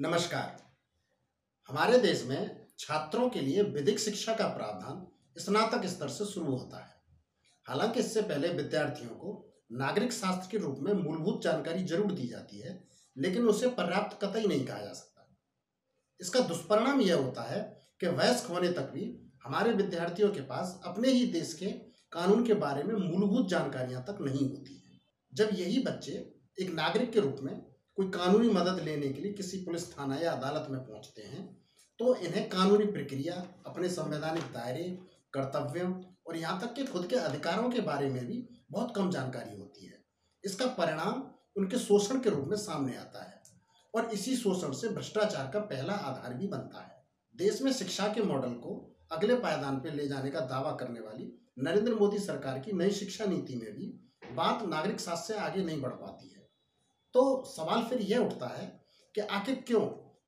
नमस्कार। हमारे देश में छात्रों के लिए विधिक शिक्षा का प्रावधान स्नातक स्तर से शुरू होता है। हालाँकि इससे पहले विद्यार्थियों को नागरिक शास्त्र के रूप में मूलभूत जानकारी ज़रूर दी जाती है, लेकिन उसे पर्याप्त कतई नहीं कहा जा सकता। इसका दुष्परिणाम यह होता है कि वयस्क होने तक भी हमारे विद्यार्थियों के पास अपने ही देश के कानून के बारे में मूलभूत जानकारियाँ तक नहीं होती है। जब यही बच्चे एक नागरिक के रूप में कोई कानूनी मदद लेने के लिए किसी पुलिस थाना या अदालत में पहुँचते हैं तो इन्हें कानूनी प्रक्रिया, अपने संवैधानिक दायरे, कर्तव्यों और यहाँ तक कि खुद के अधिकारों के बारे में भी बहुत कम जानकारी होती है। इसका परिणाम उनके शोषण के रूप में सामने आता है और इसी शोषण से भ्रष्टाचार का पहला आधार भी बनता है। देश में शिक्षा के मॉडल को अगले पायदान पर ले जाने का दावा करने वाली नरेंद्र मोदी सरकार की नई शिक्षा नीति में भी बात नागरिक शास्त्र से आगे नहीं बढ़ पाती तो सवाल फिर यह उठता है कि आखिर क्यों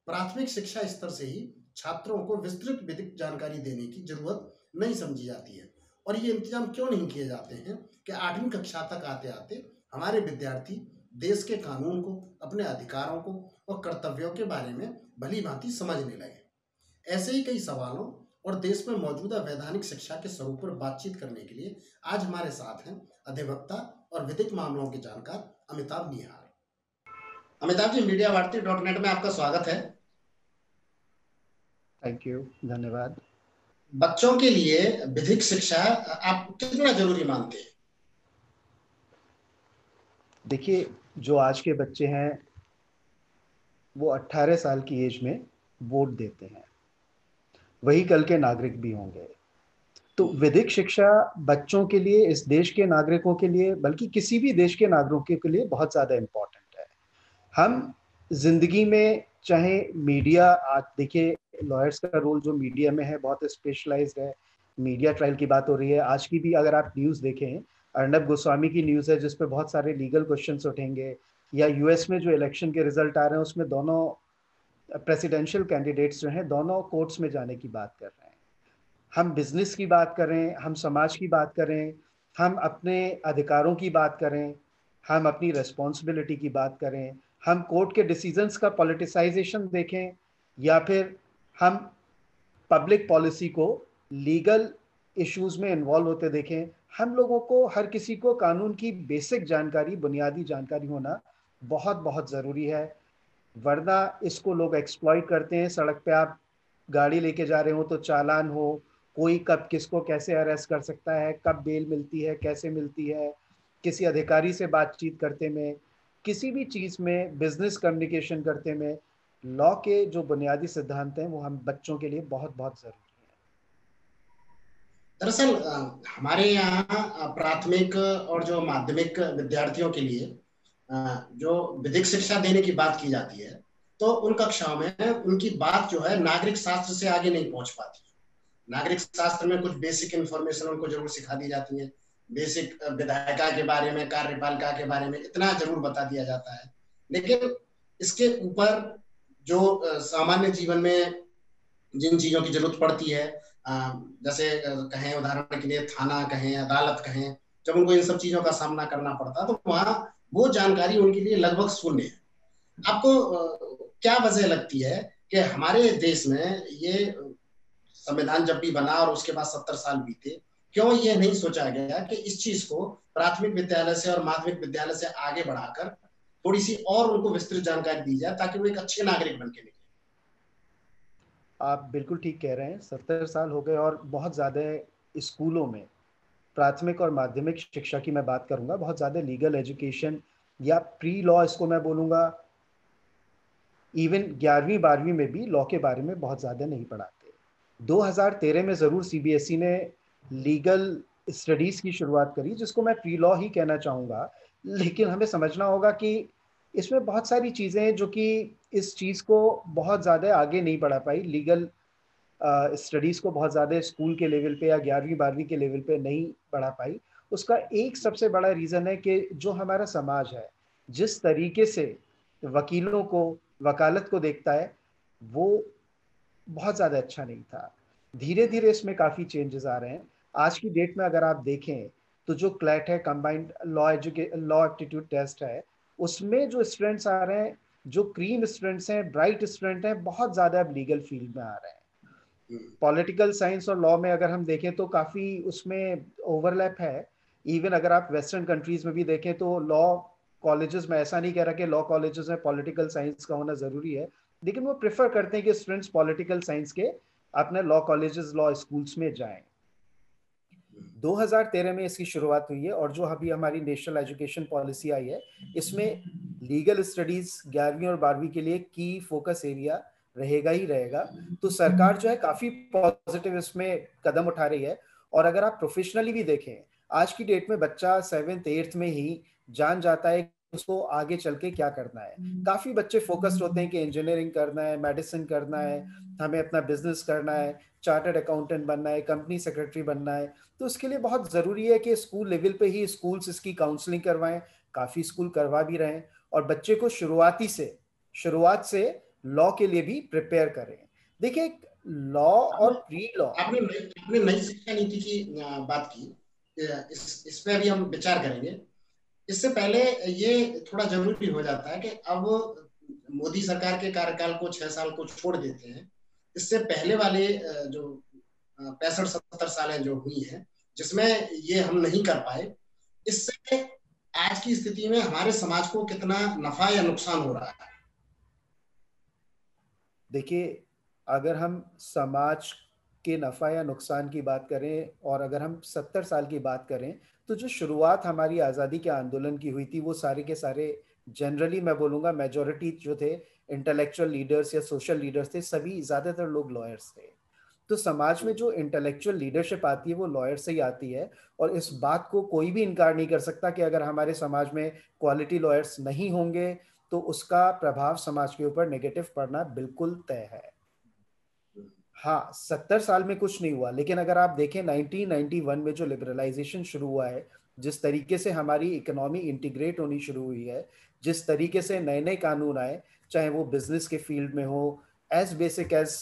प्राथमिक शिक्षा स्तर से ही छात्रों को विस्तृत विधिक जानकारी देने की ज़रूरत नहीं समझी जाती है? और ये इंतज़ाम क्यों नहीं किए जाते हैं कि आठवीं कक्षा तक आते आते हमारे विद्यार्थी देश के कानून को, अपने अधिकारों को और कर्तव्यों के बारे में भली भांति समझने लगे? ऐसे ही कई सवालों और देश में मौजूदा वैधानिक शिक्षा के स्वरूप पर बातचीत करने के लिए आज हमारे साथ हैं अधिवक्ता और विधिक मामलों के जानकार Amitabh Nihar Amitabh ji media Bharti dot net में आपका स्वागत है। थैंक यू धन्यवाद। बच्चों के लिए विधिक शिक्षा आप कितना ज़रूरी मानते हैं? देखिए जो आज के बच्चे हैं वो 18 साल की एज में वोट देते हैं। वही कल के नागरिक भी होंगे। तो विधिक शिक्षा बच्चों के लिए इस देश के नागरिकों के लिए बल्कि किसी भी देश के नागरिकों के लिए बहुत ज़्यादा इम्पोर्टेंट हम ज़िंदगी में चाहे मीडिया आज देखिए लॉयर्स का रोल जो मीडिया में है, बहुत स्पेशलाइज्ड है। मीडिया ट्रायल की बात हो रही है। आज की भी अगर आप न्यूज़ देखें अर्नब गोस्वामी की न्यूज़ है जिसपे बहुत सारे लीगल क्वेश्चन उठेंगे, या यूएस में जो इलेक्शन के रिज़ल्ट आ रहे हैं, उसमें दोनों प्रेसिडेंशियल कैंडिडेट्स जो हैं, दोनों कोर्ट्स में जाने की बात कर रहे हैं। हम बिज़नेस की बात करें हम समाज की बात करें हम अपने अधिकारों की बात करें हम अपनी रिस्पॉन्सिबिलिटी की बात करें हम कोर्ट के डिसीजंस का पॉलिटिसाइजेशन देखें, या फिर हम पब्लिक पॉलिसी को लीगल इश्यूज़ में इन्वॉल्व होते देखें, हम लोगों को हर किसी को कानून की बेसिक जानकारी, बुनियादी जानकारी होना बहुत बहुत ज़रूरी है। वरना इसको लोग एक्सप्लॉइट करते हैं, सड़क पे आप गाड़ी लेके जा रहे हो तो चालान हो, कोई कब किसको कैसे अरेस्ट कर सकता है, कब बेल मिलती है, कैसे मिलती है, किसी अधिकारी से बातचीत करते में किसी भी चीज़ में बिज़नेस कम्युनिकेशन करते में लॉ के जो बुनियादी सिद्धांत हैं, वो हम बच्चों के लिए बहुत बहुत ज़रूरी है। दरअसल हमारे यहाँ प्राथमिक और जो माध्यमिक विद्यार्थियों के लिए जो विधिक शिक्षा देने की बात की जाती है तो उन कक्षाओं में उनकी बात जो है नागरिक शास्त्र से आगे नहीं पहुँच पाती नागरिक शास्त्र में कुछ बेसिक इन्फॉर्मेशन उनको ज़रूर सिखा दी जाती है। बेसिक विधायिका के बारे में, कार्यपालिका के बारे में इतना ज़रूर बता दिया जाता है। लेकिन इसके ऊपर जो सामान्य जीवन में जिन चीज़ों की ज़रूरत पड़ती है जैसे कहें, उदाहरण के लिए थाना कहें, अदालत कहें, जब उनको इन सब चीज़ों का सामना करना पड़ता तो वहाँ वो जानकारी उनके लिए लगभग शून्य है। आपको क्या वजह लगती है कि हमारे देश में ये संविधान जब भी बना और उसके बाद सत्तर साल बीते क्यों ये नहीं सोचा गया कि इस चीज़ को प्राथमिक विद्यालय से और माध्यमिक विद्यालय से आगे बढ़ाकर थोड़ी सी और उनको विस्तृत जानकारी दी जाए ताकि वो एक अच्छे नागरिक बन के निकले। आप बिल्कुल ठीक कह रहे हैं। सत्तर साल हो गए और बहुत ज़्यादा स्कूलों में प्राथमिक और माध्यमिक शिक्षा की मैं बात करूँगा। बहुत ज़्यादा लीगल एजुकेशन या प्री लॉ इसको मैं बोलूँगा। इवन ग्यारहवीं, बारहवीं में भी लॉ के बारे में बहुत ज़्यादा नहीं पढ़ाते। 2013 में ज़रूर सीबीएसई e ने लीगल स्टडीज़ की शुरुआत करी, जिसको मैं प्री लॉ ही कहना चाहूँगा। लेकिन हमें समझना होगा कि इसमें बहुत सारी चीज़ें हैं जो कि इस चीज़ को बहुत ज़्यादा आगे नहीं बढ़ा पाई। लीगल स्टडीज़ को बहुत ज़्यादा स्कूल के लेवल पे या ग्यारहवीं, बारहवीं के लेवल पे नहीं बढ़ा पाई। उसका एक सबसे बड़ा रीज़न है कि जो हमारा समाज है, जिस तरीके से वकीलों को, वकालत को देखता है, वो बहुत ज़्यादा अच्छा नहीं था। धीरे धीरे इसमें काफ़ी चेंजेस आ रहे हैं। आज की डेट में अगर आप देखें तो जो क्लैट है कंबाइंड लॉ एजुके लॉ एप्टीट्यूड टेस्ट है उसमें जो स्टूडेंट्स आ रहे हैं जो क्रीम स्टूडेंट्स हैं ब्राइट स्टूडेंट हैं बहुत ज़्यादा अब लीगल फ़ील्ड में आ रहे हैं। Political hmm. साइंस और लॉ में अगर हम देखें तो काफ़ी उसमें ओवरलैप है। इवन अगर आप वेस्टर्न कंट्रीज़ में भी देखें तो लॉ कॉलेजेस में ऐसा नहीं कह रहा कि लॉ कॉलेजेस में पॉलिटिकल साइंस का होना ज़रूरी है लेकिन वो प्रेफर करते हैं कि स्टूडेंट्स पॉलिटिकल साइंस के अपने लॉ कॉलेजेस लॉ स्कूल्स में जाएँ। 2013 में इसकी शुरुआत हुई है और जो अभी हमारी नेशनल एजुकेशन पॉलिसी आई है, इसमें लीगल स्टडीज़ ग्यारहवीं और बारहवीं के लिए की फोकस एरिया रहेगा ही रहेगा। तो सरकार जो है काफ़ी पॉजिटिव इसमें कदम उठा रही है और अगर आप प्रोफेशनली भी देखें, आज की डेट में बच्चा सेवेंथ एट्थ में ही जान जाता है उसको आगे चल के क्या करना है? हम्म। काफ़ी बच्चे फोकस्ड होते हैं कि इंजीनियरिंग करना है मेडिसिन करना है हमें अपना बिज़नेस करना है चार्टर्ड अकाउंटेंट बनना है कंपनी सेक्रेटरी बनना है। तो उसके लिए बहुत ज़रूरी है कि स्कूल लेवल पे ही स्कूल्स इसकी काउंसलिंग करवाएँ काफ़ी स्कूल करवा भी रहे हैं और बच्चे को शुरुआती से शुरुआत से लॉ के लिए भी प्रिपेयर करें। देखिए लॉ और प्री लॉ आपने आपने नई शिक्षा नीति की बात की इस इस पे अभी हम विचार करेंगे। इससे पहले ये थोड़ा ज़रूरी हो जाता है कि अब मोदी सरकार के कार्यकाल को छह साल को छोड़ देते हैं। इससे पहले वाले जो पैंसठ, सत्तर साल जो हुई है, जिसमें ये हम नहीं कर पाए, इससे आज की स्थिति में हमारे समाज को कितना नफा या नुकसान हो रहा है? देखिए, अगर हम समाज के नफा या नुकसान की बात करें और अगर हम सत्तर साल की बात करें तो जो शुरुआत हमारी आज़ादी के आंदोलन की हुई थी, वो सारे के सारे जनरली मैं बोलूँगा मेजोरिटी जो थे इंटेलेक्चुअल लीडर्स या सोशल लीडर्स थे, सभी ज़्यादातर लोग लॉयर्स थे। तो समाज में जो इंटेलेक्चुअल लीडरशिप आती है, वो लॉयर से ही आती है और इस बात को कोई भी इनकार नहीं कर सकता कि अगर हमारे समाज में क्वालिटी लॉयर्स नहीं होंगे तो उसका प्रभाव समाज के ऊपर नेगेटिव पड़ना बिल्कुल तय है। हाँ सत्तर साल में कुछ नहीं हुआ, लेकिन अगर आप देखें 1991 में जो लिबरलाइजेशन शुरू हुआ है, जिस तरीके से हमारी इकोनॉमी इंटीग्रेट होनी शुरू हुई है, जिस तरीके से नए नए कानून आए, चाहे वो बिज़नेस के फ़ील्ड में हो as basic as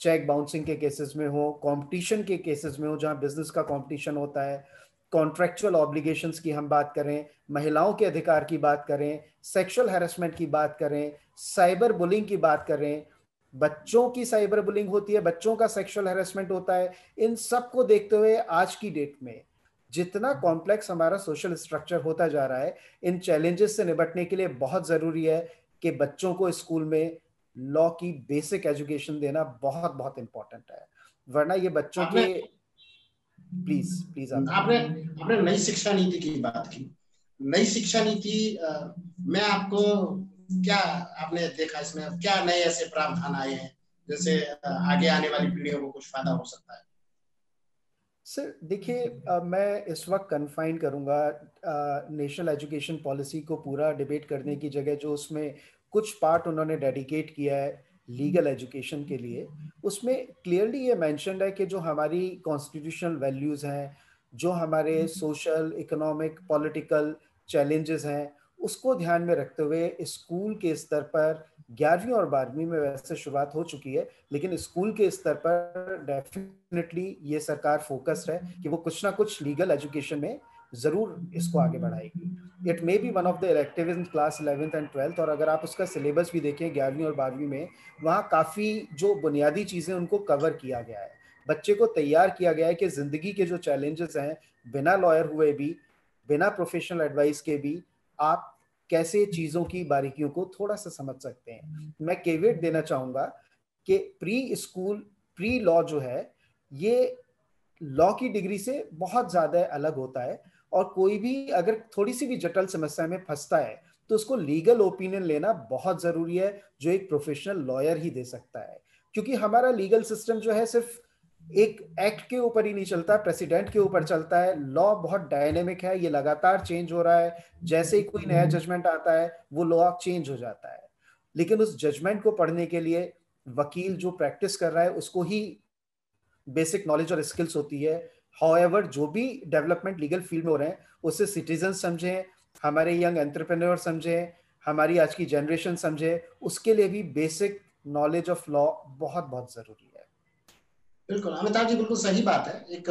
cheque bouncing के केसेस में हो कंपटीशन के केसेस में हो, जहाँ बिज़नेस का कंपटीशन होता है कॉन्ट्रेक्चुअल ऑब्लिगेशंस की हम बात करें, महिलाओं के अधिकार की बात करें सेक्सुअल हैरेसमेंट की बात करें साइबर बुलिंग की बात करें बच्चों की साइबर बुलिंग होती है बच्चों का सेक्सुअल हेरासमेंट होता है इन सबको देखते हुए आज की डेट में जितना कॉम्प्लेक्स हमारा सोशल स्ट्रक्चर होता जा रहा है इन चैलेंजेस से निपटने के लिए बहुत ज़रूरी है कि बच्चों को स्कूल में लॉ की बेसिक एजुकेशन देना बहुत बहुत इंपॉर्टेंट है। वरना ये बच्चों के प्लीज़ प्लीज़ आपने आपने नई शिक्षा नीति की बात की। नई शिक्षा नीति मैं आपको क्या आपने देखा इसमें? क्या नए ऐसे प्रावधान आए हैं? जैसे आगे आने वाली पीढ़ियों को कुछ फ़ायदा हो सकता है। सर देखिए मैं इस वक्त कन्फाइन करूँगा नेशनल एजुकेशन पॉलिसी को पूरा डिबेट करने की जगह जो उसमें कुछ पार्ट उन्होंने डेडिकेट किया है लीगल एजुकेशन के लिए। उसमें क्लियरली ये मैंशनड है कि जो हमारी कॉन्स्टिट्यूशनल वैल्यूज़ हैं जो हमारे सोशल इकोनॉमिक पॉलिटिकल चैलेंजेस हैं उसको ध्यान में रखते हुए स्कूल के स्तर पर ग्यारहवीं और बारहवीं में वैसे शुरुआत हो चुकी है, लेकिन स्कूल के स्तर पर डेफिनेटली ये सरकार फोकस्ड है कि वो कुछ ना कुछ लीगल एजुकेशन में ज़रूर इसको आगे बढ़ाएगी। It may be one of the elective in class eleventh and twelfth और अगर आप उसका सिलेबस भी देखें ग्यारहवीं और बारहवीं में, वहाँ काफ़ी जो बुनियादी चीज़ें उनको कवर किया गया है। बच्चे को तैयार किया गया है कि ज़िंदगी के जो चैलेंजेस हैं, बिना लॉयर हुए भी, बिना प्रोफेशनल एडवाइस के भी आप कैसे चीज़ों की बारीकियों को थोड़ा सा समझ सकते हैं। मैं केवेट देना चाहूँगा कि प्री स्कूल प्री लॉ जो है, ये लॉ की डिग्री से बहुत ज़्यादा अलग होता है और कोई भी अगर थोड़ी सी भी जटिल समस्या में फंसता है तो उसको लीगल ओपिनियन लेना बहुत ज़रूरी है, जो एक प्रोफेशनल लॉयर ही दे सकता है। क्योंकि हमारा लीगल सिस्टम जो है सिर्फ़ एक एक्ट के ऊपर ही नहीं चलता, प्रेसिडेंट के ऊपर चलता है। लॉ बहुत डायनेमिक है, ये लगातार चेंज हो रहा है। जैसे ही कोई नया जजमेंट आता है, वो लॉ चेंज हो जाता है। लेकिन उस जजमेंट को पढ़ने के लिए वकील जो प्रैक्टिस कर रहा है, उसको ही बेसिक नॉलेज और स्किल्स होती है। हाउ जो भी डेवलपमेंट लीगल फ़ील्ड में हो रहे हैं उससे सिटीजन समझें, हमारे यंग एंटरप्रेन्योर समझें, हमारी आज की जनरेशन समझे, उसके लिए भी बेसिक नॉलेज ऑफ़ लॉ बहुत बहुत ज़रूरी है। बिल्कुल, अमिताभ जी, बिल्कुल सही बात है। एक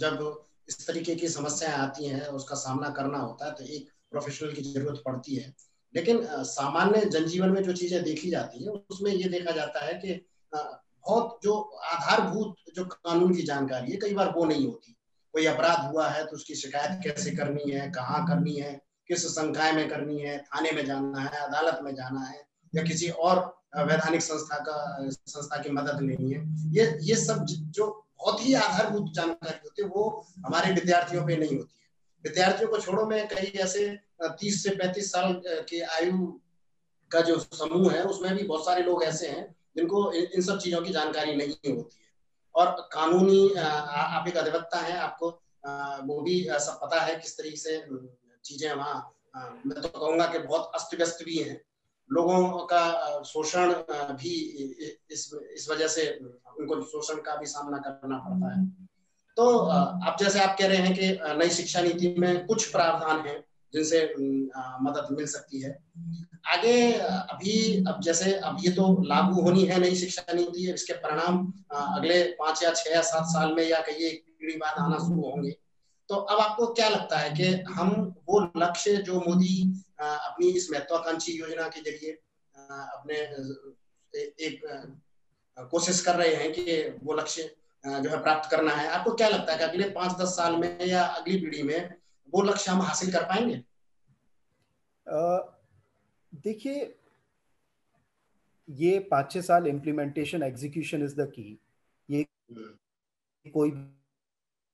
जब इस तरीके की समस्याएँ आती हैं उसका सामना करना होता है तो एक प्रोफेशनल की ज़रूरत पड़ती है। लेकिन सामान्य जनजीवन में जो चीज़ें देखी जाती है, उसमें ये देखा जाता है कि बहुत जो आधारभूत जो कानून की जानकारी है, कई बार वो नहीं होती। कोई अपराध हुआ है तो उसकी शिकायत कैसे करनी है, कहाँ करनी है, किस संकाय में करनी है, थाने में जाना है, अदालत में जाना है, या किसी और वैधानिक संस्था का, संस्था की मदद लेनी है। ये ये सब जो बहुत ही आधारभूत जानकारी होती है, वो हमारे विद्यार्थियों पे नहीं होती है। विद्यार्थियों को छोड़ो, में कई ऐसे तीस से पैंतीस साल के आयु का जो समूह है, उसमें भी बहुत सारे लोग ऐसे हैं, जिनको इन सब चीज़ों की जानकारी नहीं होती है। और कानूनी आप एक अधिवक्ता है, आपको वो भी सब पता है किस तरीके से चीज़ें वहाँ मैं तो कहूँगा कि बहुत अस्त व्यस्त भी है। लोगों का शोषण भी इस इस वजह से उनको शोषण का भी सामना करना पड़ता है। तो आप जैसे आप कह रहे हैं कि नई शिक्षा नीति में कुछ प्रावधान है जिनसे मदद मिल सकती है। आगे अभी, अब जैसे अब ये तो लागू होनी है नई शिक्षा नीति, इसके परिणाम अगले पाँच या छह या सात साल में या कहिए पीढ़ी बाद आना शुरू होंगे। तो अब आपको क्या लगता है कि हम वो लक्ष्य जो मोदी अपनी इस महत्वाकांक्षी योजना के ज़रिए अपने एक कोशिश कर रहे हैं कि वो लक्ष्य जो है प्राप्त करना है आपको क्या लगता है कि अगले पाँच दस साल में या अगली पीढ़ी में वो लक्ष्य हम हासिल कर पाएँगे देखिए ये पाँच छह साल implementation execution is the key ये हम्म। कोई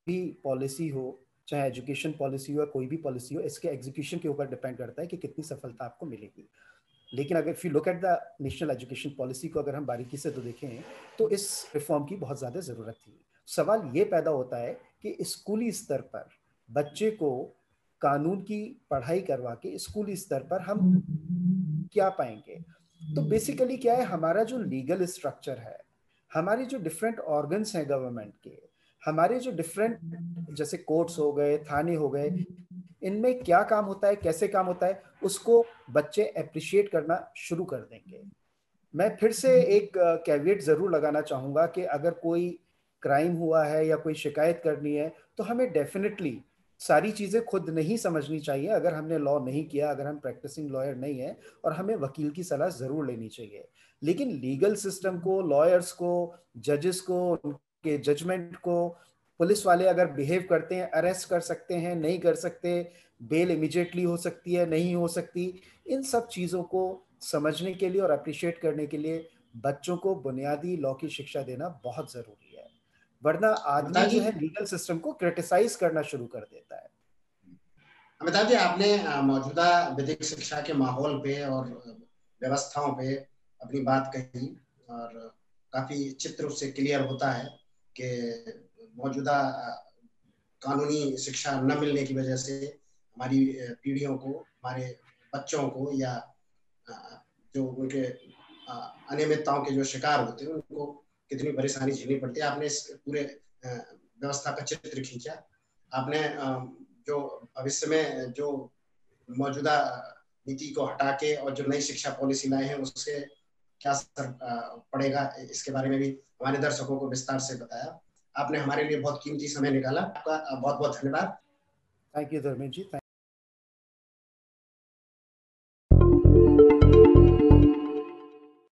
भी पॉलिसी हो, चाहे एजुकेशन पॉलिसी हो या कोई भी पॉलिसी हो, इसके एग्जीक्यूशन के ऊपर डिपेंड करता है कि कितनी सफलता आपको मिलेगी। लेकिन अगर फिर look at the national education policy को अगर हम बारीकी से तो देखें तो इस रिफॉर्म की बहुत ज़्यादा ज़रूरत थी। सवाल ये पैदा होता है कि स्कूली स्तर पर बच्चे को कानून की पढ़ाई करवा के स्कूली स्तर पर हम क्या पाएँगे? तो बेसिकली क्या है? हमारा जो लीगल स्ट्रक्चर है, हमारे जो डिफरेंट ऑर्गन्स हैं गवर्नमेंट के हमारे जो डिफरेंट जैसे कोर्ट्स हो गए, थाने हो गए, इनमें क्या काम होता है, कैसे काम होता है, उसको बच्चे अप्रिशिएट करना शुरू कर देंगे। मैं फिर से एक कैविएट ज़रूर लगाना चाहूँगा कि अगर कोई क्राइम हुआ है या कोई शिकायत करनी है तो हमें डेफिनेटली सारी चीज़ें खुद नहीं समझनी चाहिए। अगर हमने लॉ नहीं किया, अगर हम प्रैक्टिसिंग लॉयर नहीं है, और हमें वकील की सलाह ज़रूर लेनी चाहिए। लेकिन लीगल सिस्टम को लॉयर्स को जजेस को उनके जजमेंट को पुलिस वाले अगर बिहेव करते हैं अरेस्ट कर सकते हैं नहीं कर सकते बेल इमिजिएटली हो सकती है नहीं हो सकती इन सब चीज़ों को समझने के लिए और अप्रिशिएट करने के लिए बच्चों को बुनियादी लॉ की शिक्षा देना बहुत ज़रूरी है। वरना आदमी जो है लीगल सिस्टम को क्रिटिसाइज करना शुरू कर देता है। अमिताभ जी आपने मौजूदा विधिक शिक्षा के माहौल पे और व्यवस्थाओं पे अपनी बात कही और काफ़ी चित्र उससे क्लियर होता है। कि मौजूदा कानूनी शिक्षा न मिलने की वजह से हमारी पीढ़ियों को, हमारे बच्चों को या जो उनके अनियमितताओं के जो शिकार होते हैं, उनको कितनी परेशानी झेलनी पड़ती है। आपने इस पूरे व्यवस्था का चित्र खींचा। आपने जो भविष्य में, जो मौजूदा नीति को हटा के और जो नई शिक्षा पॉलिसी लाए हैं, उससे क्या असर पड़ेगा? इसके बारे में भी हमारे दर्शकों को विस्तार से बताया। आपने हमारे लिए बहुत कीमती समय निकाला। आपका बहुत बहुत धन्यवाद थैंक यू धर्मेंद्र जी